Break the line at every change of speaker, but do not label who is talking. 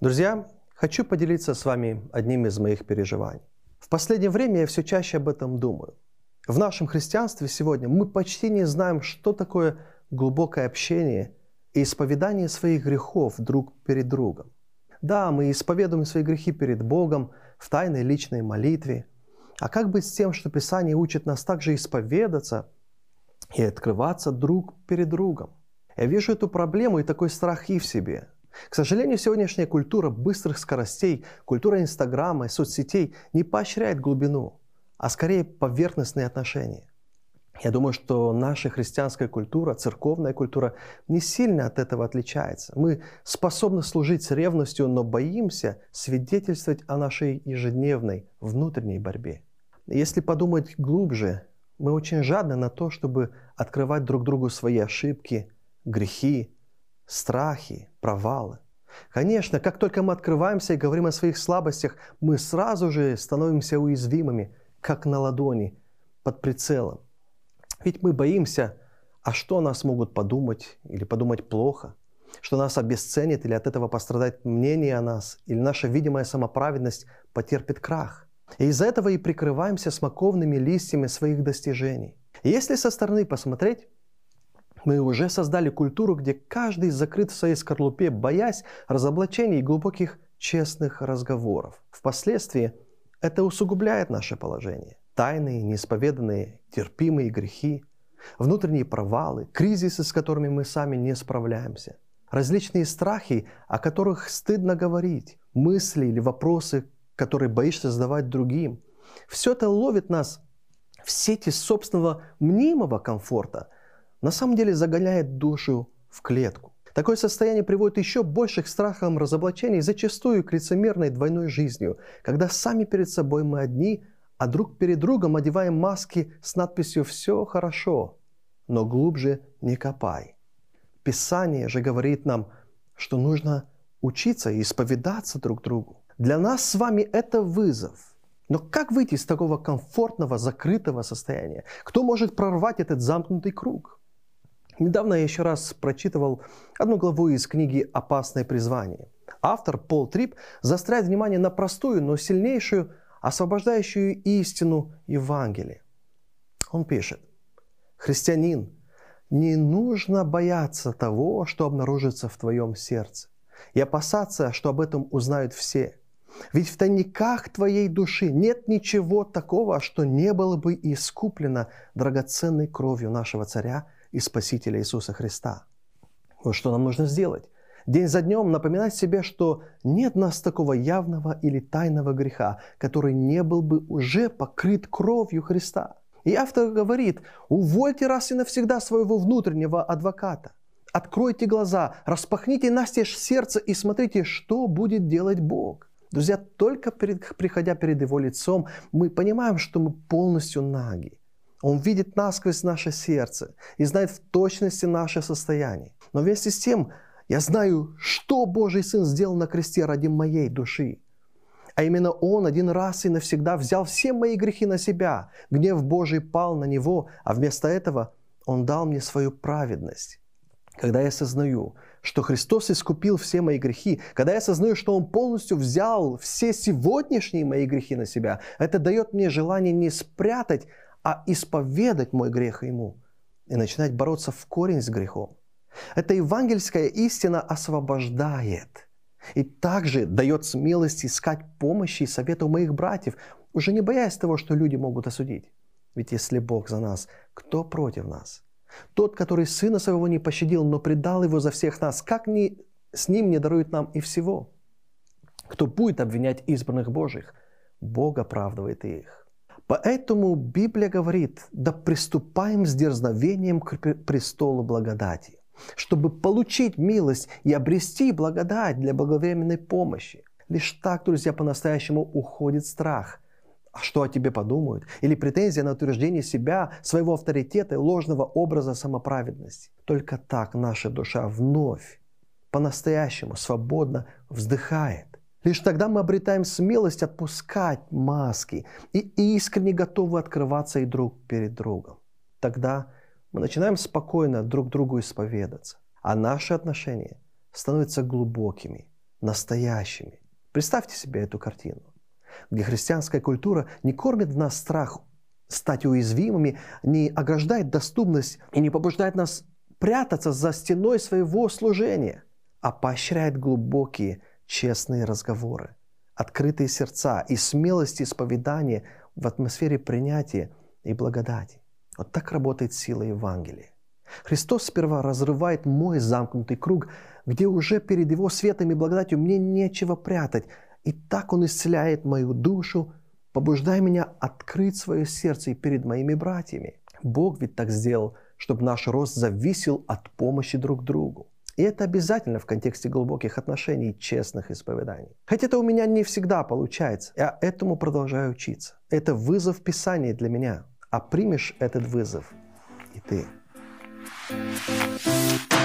Друзья, хочу поделиться с вами одним из моих переживаний. В последнее время я все чаще об этом думаю. В нашем христианстве сегодня мы почти не знаем, что такое глубокое общение и исповедание своих грехов друг перед другом. Да, мы исповедуем свои грехи перед Богом в тайной личной молитве. А как быть с тем, что Писание учит нас также исповедаться и открываться друг перед другом? Я вижу эту проблему и такой страх и в себе. К сожалению, сегодняшняя культура быстрых скоростей, культура Инстаграма и соцсетей не поощряет глубину, а скорее поверхностные отношения. Я думаю, что наша христианская культура, церковная культура не сильно от этого отличается. Мы способны служить с ревностью, но боимся свидетельствовать о нашей ежедневной внутренней борьбе. Если подумать глубже, мы очень жадны на то, чтобы открывать друг другу свои ошибки, грехи, страхи, провалы. Конечно, как только мы открываемся и говорим о своих слабостях, мы сразу же становимся уязвимыми, как на ладони, под прицелом. Ведь мы боимся, а что о нас могут подумать или подумать плохо, что нас обесценят или от этого пострадает мнение о нас, или наша видимая самоправедность потерпит крах. И из-за этого и прикрываемся смоковными листьями своих достижений. Если со стороны посмотреть, мы уже создали культуру, где каждый закрыт в своей скорлупе, боясь разоблачений и глубоких честных разговоров. Впоследствии это усугубляет наше положение. Тайные, неисповеданные, терпимые грехи, внутренние провалы, кризисы, с которыми мы сами не справляемся, различные страхи, о которых стыдно говорить, мысли или вопросы, которые боишься задавать другим. Все это ловит нас в сети собственного мнимого комфорта – на самом деле загоняет душу в клетку. Такое состояние приводит еще больше к страхам разоблачений, зачастую к лицемерной двойной жизнью, когда сами перед собой мы одни, а друг перед другом одеваем маски с надписью «Все хорошо, но глубже не копай». Писание же говорит нам, что нужно учиться и исповедаться друг другу. Для нас с вами это вызов. Но как выйти из такого комфортного, закрытого состояния? Кто может прорвать этот замкнутый круг? Недавно я еще раз прочитывал одну главу из книги «Опасное призвание». Автор Пол Трип заостряет внимание на простую, но сильнейшую, освобождающую истину Евангелия. Он пишет, «Христианин, не нужно бояться того, что обнаружится в твоем сердце, и опасаться, что об этом узнают все. Ведь в тайниках твоей души нет ничего такого, что не было бы искуплено драгоценной кровью нашего Царя и Спасителя Иисуса Христа. Вот что нам нужно сделать. День за днем напоминать себе, что нет нас такого явного или тайного греха, который не был бы уже покрыт кровью Христа. И автор говорит, увольте раз и навсегда своего внутреннего адвоката. Откройте глаза, распахните настежь сердце и смотрите, что будет делать Бог. Друзья, только перед, приходя перед Его лицом, мы понимаем, что мы полностью наги. Он видит насквозь наше сердце и знает в точности наше состояние. Но вместе с тем я знаю, что Божий Сын сделал на кресте ради моей души. А именно Он один раз и навсегда взял все мои грехи на себя. Гнев Божий пал на Него, а вместо этого Он дал мне свою праведность. Когда я осознаю, что Христос искупил все мои грехи, когда я осознаю, что Он полностью взял все сегодняшние мои грехи на себя, это дает мне желание не спрятать, а исповедать мой грех Ему и начинать бороться в корень с грехом. Эта евангельская истина освобождает и также дает смелость искать помощи и совета у моих братьев, уже не боясь того, что люди могут осудить. Ведь если Бог за нас, кто против нас? Тот, который Сына Своего не пощадил, но предал Его за всех нас, как не, с Ним не дарует нам и всего? Кто будет обвинять избранных Божьих? Бог оправдывает их. Поэтому Библия говорит, да приступаем с дерзновением к престолу благодати, чтобы получить милость и обрести благодать для благовременной помощи. Лишь так, друзья, по-настоящему уходит страх. А что о тебе подумают? Или претензия на утверждение себя, своего авторитета и ложного образа самоправедности. Только так наша душа вновь, по-настоящему, свободно вздыхает Лишь тогда мы обретаем смелость отпускать маски и искренне готовы открываться и друг перед другом. Тогда мы начинаем спокойно друг другу исповедаться, а наши отношения становятся глубокими, настоящими. Представьте себе эту картину, где христианская культура не кормит в нас страх стать уязвимыми, не ограждает доступность и не побуждает нас прятаться за стеной своего служения, а поощряет глубокие, честные разговоры, открытые сердца и смелость исповедания в атмосфере принятия и благодати. Вот так работает сила Евангелия. Христос сперва разрывает мой замкнутый круг, где уже перед Его светом и благодатью мне нечего прятать. И так Он исцеляет мою душу, побуждая меня открыть свое сердце и перед моими братьями. Бог ведь так сделал, чтобы наш рост зависел от помощи друг другу. И это обязательно в контексте глубоких отношений и честных исповеданий. Хотя это у меня не всегда получается. Я этому продолжаю учиться. Это вызов Писания для меня. А примешь этот вызов и ты. thank you